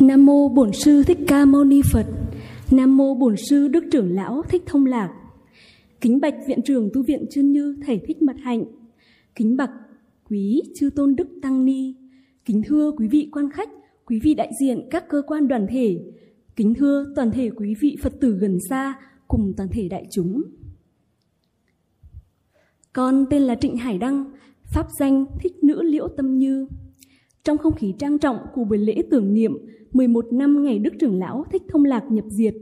Nam mô Bổn sư Thích Ca Mâu Ni Phật. Nam mô Bổn sư Đức trưởng lão Thích Thông Lạc. Kính bạch viện trưởng tu viện chân Như thầy Thích Mật Hạnh. Kính bạch quý chư tôn đức tăng ni. Kính thưa quý vị quan khách, quý vị đại diện các cơ quan đoàn thể. Kính thưa toàn thể quý vị Phật tử gần xa cùng toàn thể đại chúng. Con tên là Trịnh Hải Đăng, pháp danh Thích Nữ Liễu Tâm Như. Trong không khí trang trọng của buổi lễ tưởng niệm 11 năm ngày Đức trưởng lão Thích Thông Lạc nhập diệt,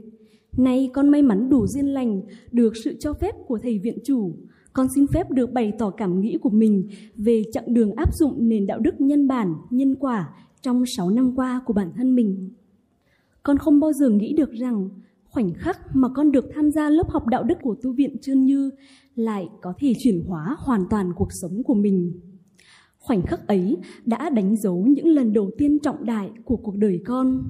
nay con may mắn đủ duyên lành được sự cho phép của thầy viện chủ. Con xin phép được bày tỏ cảm nghĩ của mình về chặng đường áp dụng nền đạo đức nhân bản, nhân quả trong 6 năm qua của bản thân mình. Con không bao giờ nghĩ được rằng khoảnh khắc mà con được tham gia lớp học đạo đức của tu viện Trơn Như lại có thể chuyển hóa hoàn toàn cuộc sống của mình. Khoảnh khắc ấy đã đánh dấu những lần đầu tiên trọng đại của cuộc đời con.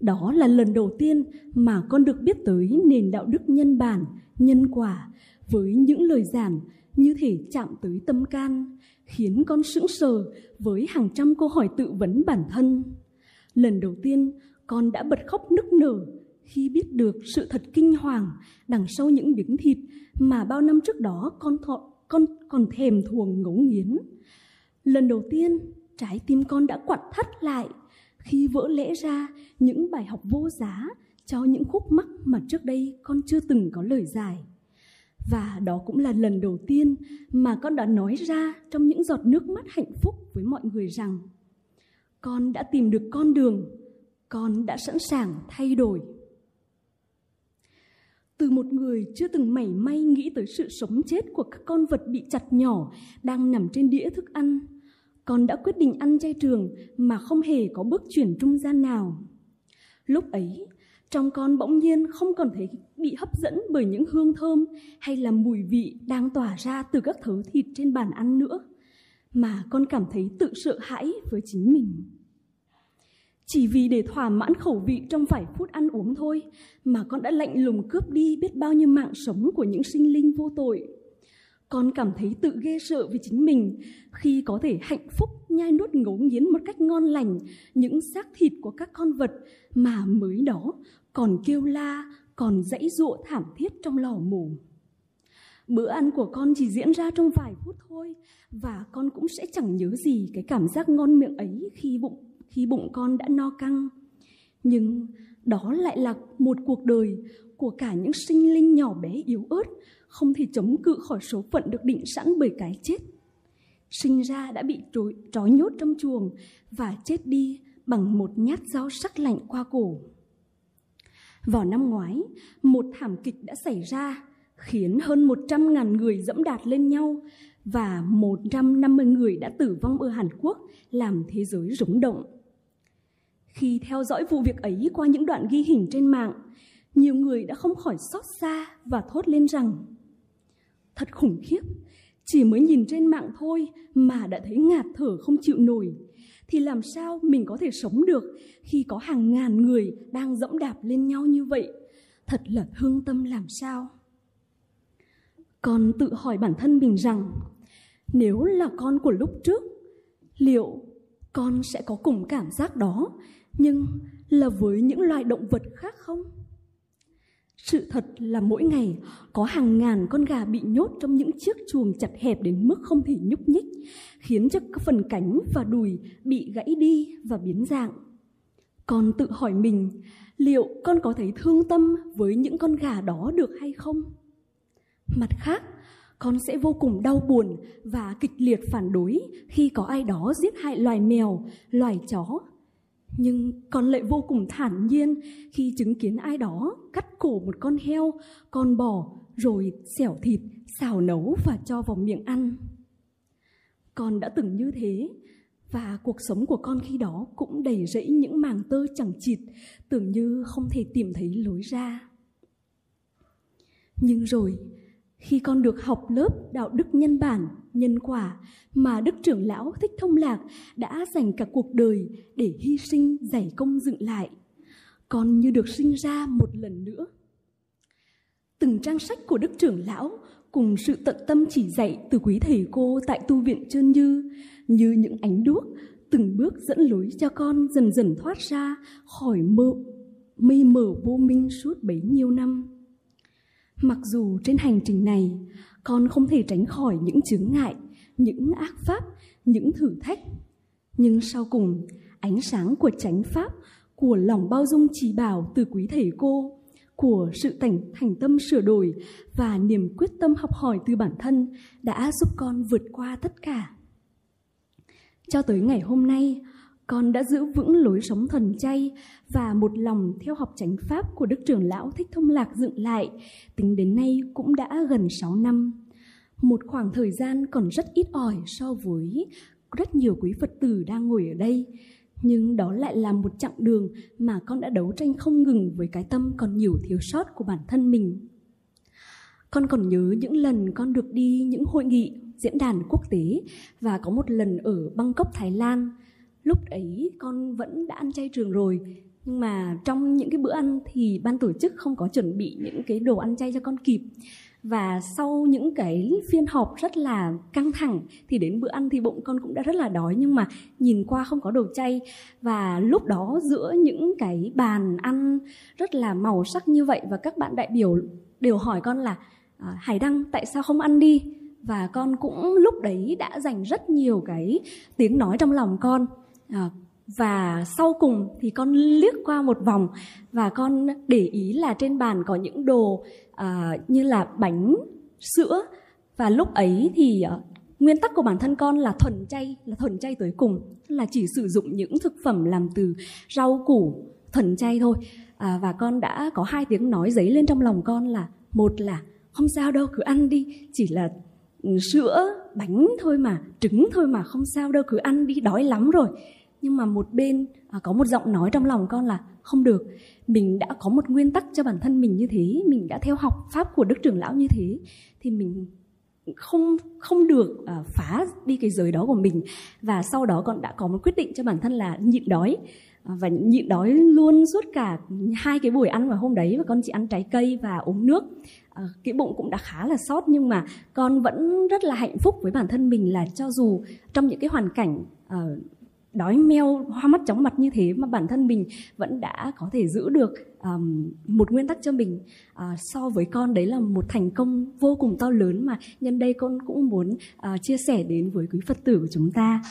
Đó là lần đầu tiên mà con được biết tới nền đạo đức nhân bản, nhân quả với những lời giảng như thể chạm tới tâm can, khiến con sững sờ với hàng trăm câu hỏi tự vấn bản thân. Lần đầu tiên, con đã bật khóc nức nở khi biết được sự thật kinh hoàng đằng sau những miếng thịt mà bao năm trước đó con thọ, con còn thèm thuồng ngấu nghiến. Lần đầu tiên, trái tim con đã quặn thắt lại khi vỡ lẽ ra những bài học vô giá cho những khúc mắc mà trước đây con chưa từng có lời giải. Và đó cũng là lần đầu tiên mà con đã nói ra trong những giọt nước mắt hạnh phúc với mọi người rằng con đã tìm được con đường, con đã sẵn sàng thay đổi. Từ một người chưa từng mảy may nghĩ tới sự sống chết của các con vật bị chặt nhỏ đang nằm trên đĩa thức ăn, con đã quyết định ăn chay trường mà không hề có bước chuyển trung gian nào. Lúc ấy, trong con bỗng nhiên không còn thấy bị hấp dẫn bởi những hương thơm hay là mùi vị đang tỏa ra từ các thứ thịt trên bàn ăn nữa, mà con cảm thấy tự sợ hãi với chính mình. Chỉ vì để thỏa mãn khẩu vị trong vài phút ăn uống thôi mà con đã lạnh lùng cướp đi biết bao nhiêu mạng sống của những sinh linh vô tội. Con cảm thấy tự ghê sợ vì chính mình khi có thể hạnh phúc nhai nuốt ngấu nghiến một cách ngon lành những xác thịt của các con vật mà mới đó còn kêu la, còn dãy dụa thảm thiết trong lò mổ. Bữa ăn của con chỉ diễn ra trong vài phút thôi và con cũng sẽ chẳng nhớ gì cái cảm giác ngon miệng ấy khi bụng khi bụng con đã no căng. Nhưng đó lại là một cuộc đời của cả những sinh linh nhỏ bé yếu ớt, không thể chống cự khỏi số phận được định sẵn bởi cái chết. Sinh ra đã bị trói, trói nhốt trong chuồng và chết đi bằng một nhát dao sắc lạnh qua cổ. Vào năm ngoái, một thảm kịch đã xảy ra khiến hơn 100.000 người dẫm đạp lên nhau và 150 người đã tử vong ở Hàn Quốc làm thế giới rúng động. Khi theo dõi vụ việc ấy qua những đoạn ghi hình trên mạng, nhiều người đã không khỏi xót xa và thốt lên rằng Thật khủng khiếp, chỉ mới nhìn trên mạng thôi mà đã thấy ngạt thở không chịu nổi. Thì làm sao mình có thể sống được khi có hàng ngàn người đang dẫm đạp lên nhau như vậy? Thật là thương tâm làm sao? Con tự hỏi bản thân mình rằng nếu là con của lúc trước, liệu con sẽ có cùng cảm giác đó nhưng là với những loài động vật khác không? Sự thật là mỗi ngày có hàng ngàn con gà bị nhốt trong những chiếc chuồng chặt hẹp đến mức không thể nhúc nhích, khiến cho các phần cánh và đùi bị gãy đi và biến dạng. Con tự hỏi mình, liệu con có thấy thương tâm với những con gà đó được hay không? Mặt khác, con sẽ vô cùng đau buồn và kịch liệt phản đối khi có ai đó giết hại loài mèo, loài chó nhưng con lại vô cùng thản nhiên khi chứng kiến ai đó cắt cổ một con heo, con bò, rồi xẻo thịt, xào nấu và cho vào miệng ăn. Con đã từng như thế, và cuộc sống của con khi đó cũng đầy rẫy những màng tơ chẳng chịt, tưởng như không thể tìm thấy lối ra. Nhưng rồi, khi con được học lớp đạo đức nhân bản, nhân quả mà Đức trưởng lão Thích Thông Lạc đã dành cả cuộc đời để hy sinh giải công dựng lại, con như được sinh ra một lần nữa. Từng trang sách của Đức trưởng lão cùng sự tận tâm chỉ dạy từ quý thầy cô tại tu viện Trơn Như như những ánh đuốc từng bước dẫn lối cho con dần dần thoát ra khỏi mơ mây mờ vô minh suốt bấy nhiêu năm. Mặc dù trên hành trình này, con không thể tránh khỏi những chướng ngại, những ác pháp, những thử thách. Nhưng sau cùng, ánh sáng của chánh pháp, của lòng bao dung trì bảo từ quý thầy cô, của sự thành, thành tâm sửa đổi và niềm quyết tâm học hỏi từ bản thân đã giúp con vượt qua tất cả. Cho tới ngày hôm nay, con đã giữ vững lối sống thần chay và một lòng theo học chánh pháp của Đức trưởng lão Thích Thông Lạc dựng lại, tính đến nay cũng đã gần 6 năm. Một khoảng thời gian còn rất ít ỏi so với rất nhiều quý Phật tử đang ngồi ở đây, nhưng đó lại là một chặng đường mà con đã đấu tranh không ngừng với cái tâm còn nhiều thiếu sót của bản thân mình. Con còn nhớ những lần con được đi những hội nghị diễn đàn quốc tế và có một lần ở Bangkok, Thái Lan. Lúc ấy con vẫn đã ăn chay trường rồi, nhưng mà trong những cái bữa ăn thì ban tổ chức không có chuẩn bị những cái đồ ăn chay cho con kịp. Và sau những cái phiên họp rất là căng thẳng thì đến bữa ăn thì bụng con cũng đã rất là đói nhưng mà nhìn qua không có đồ chay. Và lúc đó giữa những cái bàn ăn rất là màu sắc như vậy và các bạn đại biểu đều hỏi con là à, hải đăng tại sao không ăn đi? Và con cũng lúc đấy đã dành rất nhiều cái tiếng nói trong lòng con à, và sau cùng thì con liếc qua một vòng và con để ý là trên bàn có những đồ à, như là bánh sữa. Và lúc ấy thì à, nguyên tắc của bản thân con là thuần chay là thuần chay tới cùng là chỉ sử dụng những thực phẩm làm từ rau củ thuần chay thôi. À, và con đã có hai tiếng nói dấy lên trong lòng con là một là không sao đâu cứ ăn đi chỉ là sữa bánh thôi mà trứng thôi mà không sao đâu cứ ăn đi đói lắm rồi. Nhưng mà một bên à, có một giọng nói trong lòng con là không được mình đã có một nguyên tắc cho bản thân mình như thế mình đã theo học pháp của đức trưởng lão như thế thì mình không không được à, phá đi cái giới đó của mình. Và sau đó con đã có một quyết định cho bản thân là nhịn đói và nhịn đói luôn suốt cả hai cái buổi ăn vào hôm đấy và con chỉ ăn trái cây và uống nước. À, cái bụng cũng đã khá là sót nhưng mà con vẫn rất là hạnh phúc với bản thân mình là cho dù trong những cái hoàn cảnh à, đói meo hoa mắt chóng mặt như thế mà bản thân mình vẫn đã có thể giữ được um, một nguyên tắc cho mình. Uh, so với con đấy là một thành công vô cùng to lớn mà nhân đây con cũng muốn uh, chia sẻ đến với quý phật tử của chúng ta.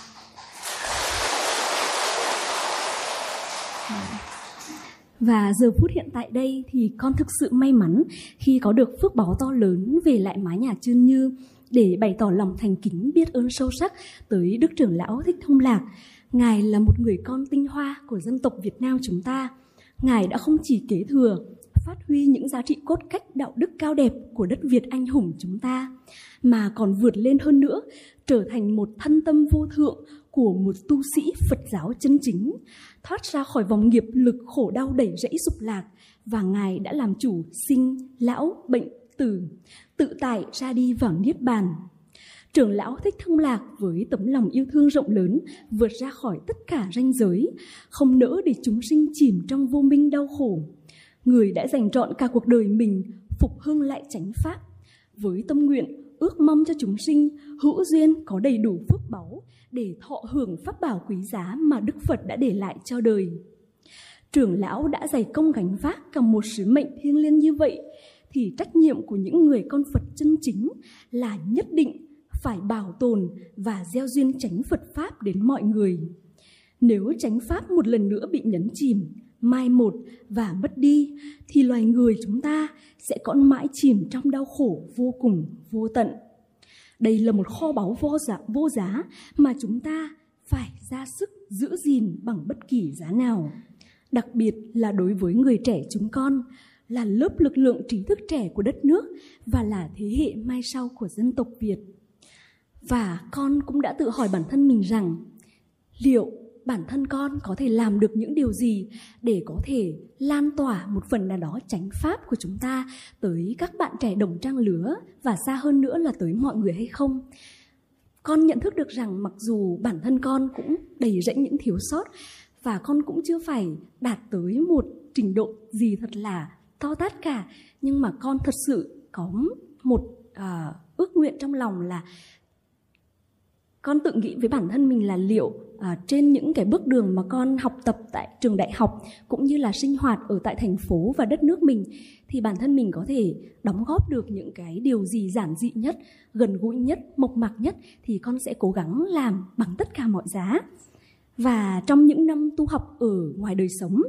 Và giờ phút hiện tại đây thì con thực sự may mắn khi có được phước báo to lớn về lại mái nhà Trương Như để bày tỏ lòng thành kính biết ơn sâu sắc tới Đức trưởng lão Thích Thông Lạc Ngài là một người con tinh hoa của dân tộc Việt Nam chúng ta. Ngài đã không chỉ kế thừa, phát huy những giá trị cốt cách đạo đức cao đẹp của đất Việt anh hùng chúng ta, mà còn vượt lên hơn nữa, trở thành một thân tâm vô thượng của một tu sĩ Phật giáo chân chính, thoát ra khỏi vòng nghiệp lực khổ đau đẩy rẫy dục lạc, và Ngài đã làm chủ sinh, lão, bệnh, tử, tự tại ra đi vào Niết Bàn. Trưởng lão thích thông lạc với tấm lòng yêu thương rộng lớn vượt ra khỏi tất cả ranh giới không nỡ để chúng sinh chìm trong vô minh đau khổ. Người đã dành trọn cả cuộc đời mình phục hưng lại chánh pháp. Với tâm nguyện ước mong cho chúng sinh hữu duyên có đầy đủ phước báu để thọ hưởng pháp bảo quý giá mà đức phật đã để lại cho đời trưởng lão đã dày công gánh vác cả một sứ mệnh thiêng liêng như vậy thì trách nhiệm của những người con phật chân chính là nhất định phải bảo tồn và gieo duyên tránh Phật Pháp đến mọi người. Nếu tránh Pháp một lần nữa bị nhấn chìm, mai một và mất đi, thì loài người chúng ta sẽ còn mãi chìm trong đau khổ vô cùng, vô tận. Đây là một kho báu vô giá, vô giá mà chúng ta phải ra sức giữ gìn bằng bất kỳ giá nào. Đặc biệt là đối với người trẻ chúng con, là lớp lực lượng trí thức trẻ của đất nước và là thế hệ mai sau của dân tộc Việt. Và con cũng đã tự hỏi bản thân mình rằng liệu bản thân con có thể làm được những điều gì để có thể lan tỏa một phần nào đó tránh pháp của chúng ta tới các bạn trẻ đồng trang lứa và xa hơn nữa là tới mọi người hay không? Con nhận thức được rằng mặc dù bản thân con cũng đầy rẫy những thiếu sót và con cũng chưa phải đạt tới một trình độ gì thật là to tát cả nhưng mà con thật sự có một uh, ước nguyện trong lòng là con tự nghĩ với bản thân mình là liệu à, trên những cái bước đường mà con học tập tại trường đại học cũng như là sinh hoạt ở tại thành phố và đất nước mình thì bản thân mình có thể đóng góp được những cái điều gì giản dị nhất, gần gũi nhất, mộc mạc nhất thì con sẽ cố gắng làm bằng tất cả mọi giá. Và trong những năm tu học ở ngoài đời sống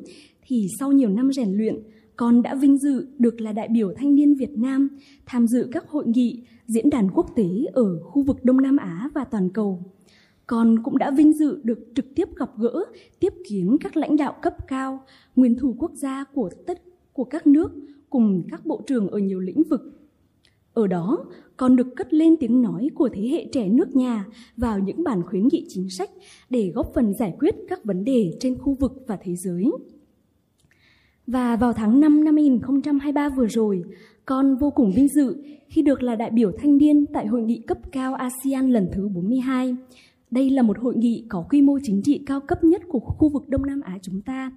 thì sau nhiều năm rèn luyện, con đã vinh dự được là đại biểu thanh niên Việt Nam tham dự các hội nghị, diễn đàn quốc tế ở khu vực Đông Nam Á và toàn cầu. Con cũng đã vinh dự được trực tiếp gặp gỡ, tiếp kiến các lãnh đạo cấp cao, nguyên thủ quốc gia của tất của các nước cùng các bộ trưởng ở nhiều lĩnh vực. Ở đó, con được cất lên tiếng nói của thế hệ trẻ nước nhà vào những bản khuyến nghị chính sách để góp phần giải quyết các vấn đề trên khu vực và thế giới. Và vào tháng 5 năm 2023 vừa rồi, con vô cùng vinh dự khi được là đại biểu thanh niên tại hội nghị cấp cao ASEAN lần thứ 42. Đây là một hội nghị có quy mô chính trị cao cấp nhất của khu vực Đông Nam Á chúng ta.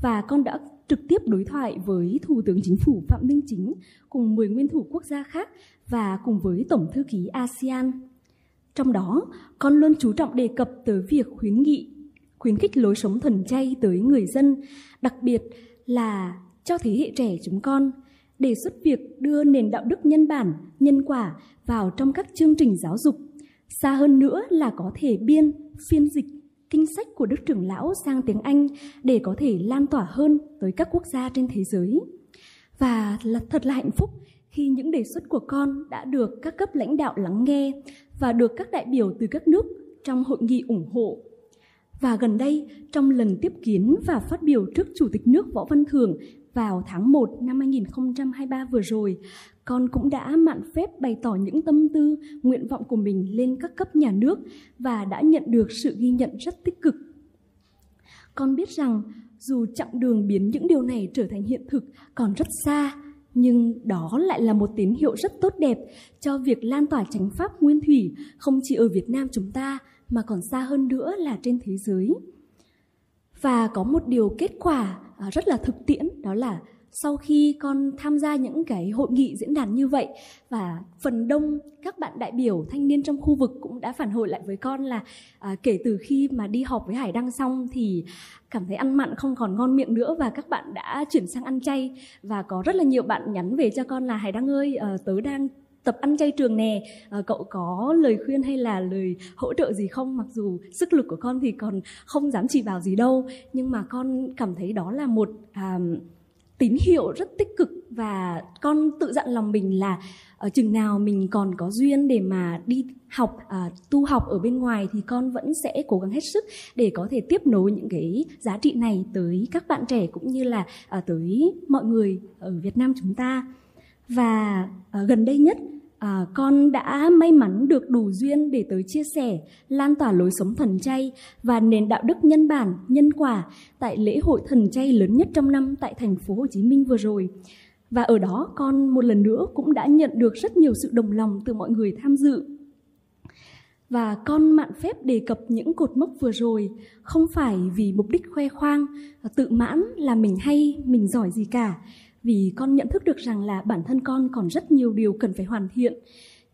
Và con đã trực tiếp đối thoại với Thủ tướng Chính phủ Phạm Minh Chính cùng 10 nguyên thủ quốc gia khác và cùng với Tổng thư ký ASEAN. Trong đó, con luôn chú trọng đề cập tới việc khuyến nghị, khuyến khích lối sống thuần chay tới người dân, đặc biệt là cho thế hệ trẻ chúng con, đề xuất việc đưa nền đạo đức nhân bản, nhân quả vào trong các chương trình giáo dục. Xa hơn nữa là có thể biên, phiên dịch kinh sách của Đức trưởng lão sang tiếng Anh để có thể lan tỏa hơn tới các quốc gia trên thế giới. Và là thật là hạnh phúc khi những đề xuất của con đã được các cấp lãnh đạo lắng nghe và được các đại biểu từ các nước trong hội nghị ủng hộ. Và gần đây, trong lần tiếp kiến và phát biểu trước Chủ tịch nước Võ Văn Thưởng vào tháng 1 năm 2023 vừa rồi, con cũng đã mạn phép bày tỏ những tâm tư, nguyện vọng của mình lên các cấp nhà nước và đã nhận được sự ghi nhận rất tích cực. Con biết rằng dù chặng đường biến những điều này trở thành hiện thực còn rất xa, nhưng đó lại là một tín hiệu rất tốt đẹp cho việc lan tỏa chánh pháp nguyên thủy không chỉ ở Việt Nam chúng ta mà còn xa hơn nữa là trên thế giới. Và có một điều kết quả à, rất là thực tiễn đó là sau khi con tham gia những cái hội nghị diễn đàn như vậy và phần đông các bạn đại biểu thanh niên trong khu vực cũng đã phản hồi lại với con là à, kể từ khi mà đi họp với Hải Đăng xong thì cảm thấy ăn mặn không còn ngon miệng nữa và các bạn đã chuyển sang ăn chay. Và có rất là nhiều bạn nhắn về cho con là Hải Đăng ơi à, tớ đang tập ăn chay trường nè à, cậu có lời khuyên hay là lời hỗ trợ gì không? Mặc dù sức lực của con thì còn không dám chỉ vào gì đâu nhưng mà con cảm thấy đó là một à, tín hiệu rất tích cực và con tự dặn lòng mình là ở chừng nào mình còn có duyên để mà đi học à, tu học ở bên ngoài thì con vẫn sẽ cố gắng hết sức để có thể tiếp nối những cái giá trị này tới các bạn trẻ cũng như là à, tới mọi người ở Việt Nam chúng ta. Và à, gần đây nhất à, con đã may mắn được đủ duyên để tới chia sẻ, lan tỏa lối sống thần chay và nền đạo đức nhân bản, nhân quả tại lễ hội thần chay lớn nhất trong năm tại thành phố Hồ Chí Minh vừa rồi. Và ở đó con một lần nữa cũng đã nhận được rất nhiều sự đồng lòng từ mọi người tham dự. Và con mạn phép đề cập những cột mốc vừa rồi không phải vì mục đích khoe khoang, tự mãn là mình hay, mình giỏi gì cả, vì con nhận thức được rằng là bản thân con còn rất nhiều điều cần phải hoàn thiện.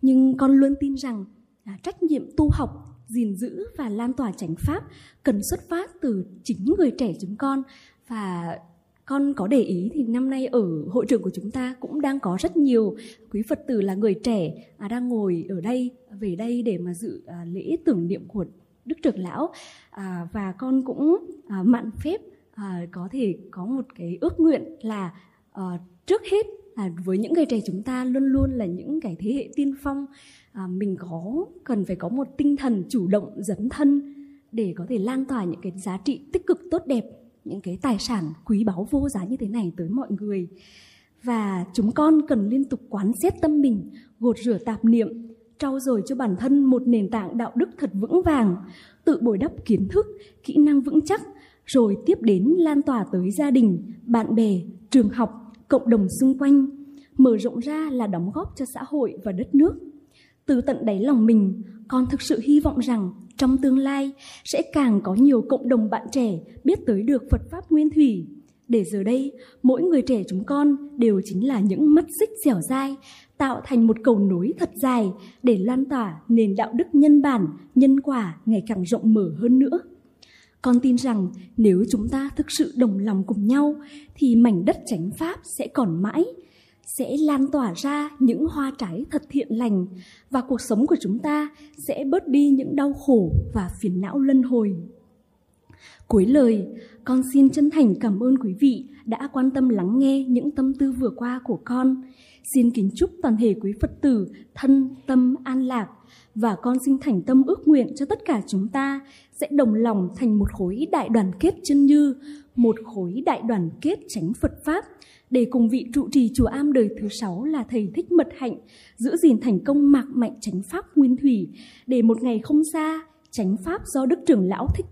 Nhưng con luôn tin rằng à, trách nhiệm tu học gìn giữ và lan tỏa chánh pháp cần xuất phát từ chính người trẻ chúng con. Và con có để ý thì năm nay ở hội trường của chúng ta cũng đang có rất nhiều quý phật tử là người trẻ à, đang ngồi ở đây về đây để mà dự à, lễ tưởng niệm của đức trưởng lão. À, và con cũng à, mạn phép à, có thể có một cái ước nguyện là uh, trước hết là với những người trẻ chúng ta luôn luôn là những cái thế hệ tiên phong à, mình có cần phải có một tinh thần chủ động dấn thân để có thể lan tỏa những cái giá trị tích cực tốt đẹp những cái tài sản quý báu vô giá như thế này tới mọi người. Và chúng con cần liên tục quán xét tâm mình gột rửa tạp niệm trau dồi cho bản thân một nền tảng đạo đức thật vững vàng tự bồi đắp kiến thức kỹ năng vững chắc rồi tiếp đến lan tỏa tới gia đình bạn bè trường học cộng đồng xung quanh, mở rộng ra là đóng góp cho xã hội và đất nước. Từ tận đáy lòng mình, con thực sự hy vọng rằng trong tương lai sẽ càng có nhiều cộng đồng bạn trẻ biết tới được Phật Pháp Nguyên Thủy. Để giờ đây, mỗi người trẻ chúng con đều chính là những mắt xích dẻo dai, tạo thành một cầu nối thật dài để lan tỏa nền đạo đức nhân bản, nhân quả ngày càng rộng mở hơn nữa. Con tin rằng nếu chúng ta thực sự đồng lòng cùng nhau thì mảnh đất chánh pháp sẽ còn mãi, sẽ lan tỏa ra những hoa trái thật thiện lành và cuộc sống của chúng ta sẽ bớt đi những đau khổ và phiền não luân hồi. Cuối lời, con xin chân thành cảm ơn quý vị đã quan tâm lắng nghe những tâm tư vừa qua của con. Xin kính chúc toàn thể quý Phật tử thân tâm an lạc và con xin thành tâm ước nguyện cho tất cả chúng ta sẽ đồng lòng thành một khối đại đoàn kết chân như, một khối đại đoàn kết tránh Phật Pháp để cùng vị trụ trì chùa Am đời thứ sáu là thầy Thích Mật Hạnh giữ gìn thành công mạc mạnh chánh Pháp nguyên thủy để một ngày không xa chánh Pháp do Đức trưởng Lão Thích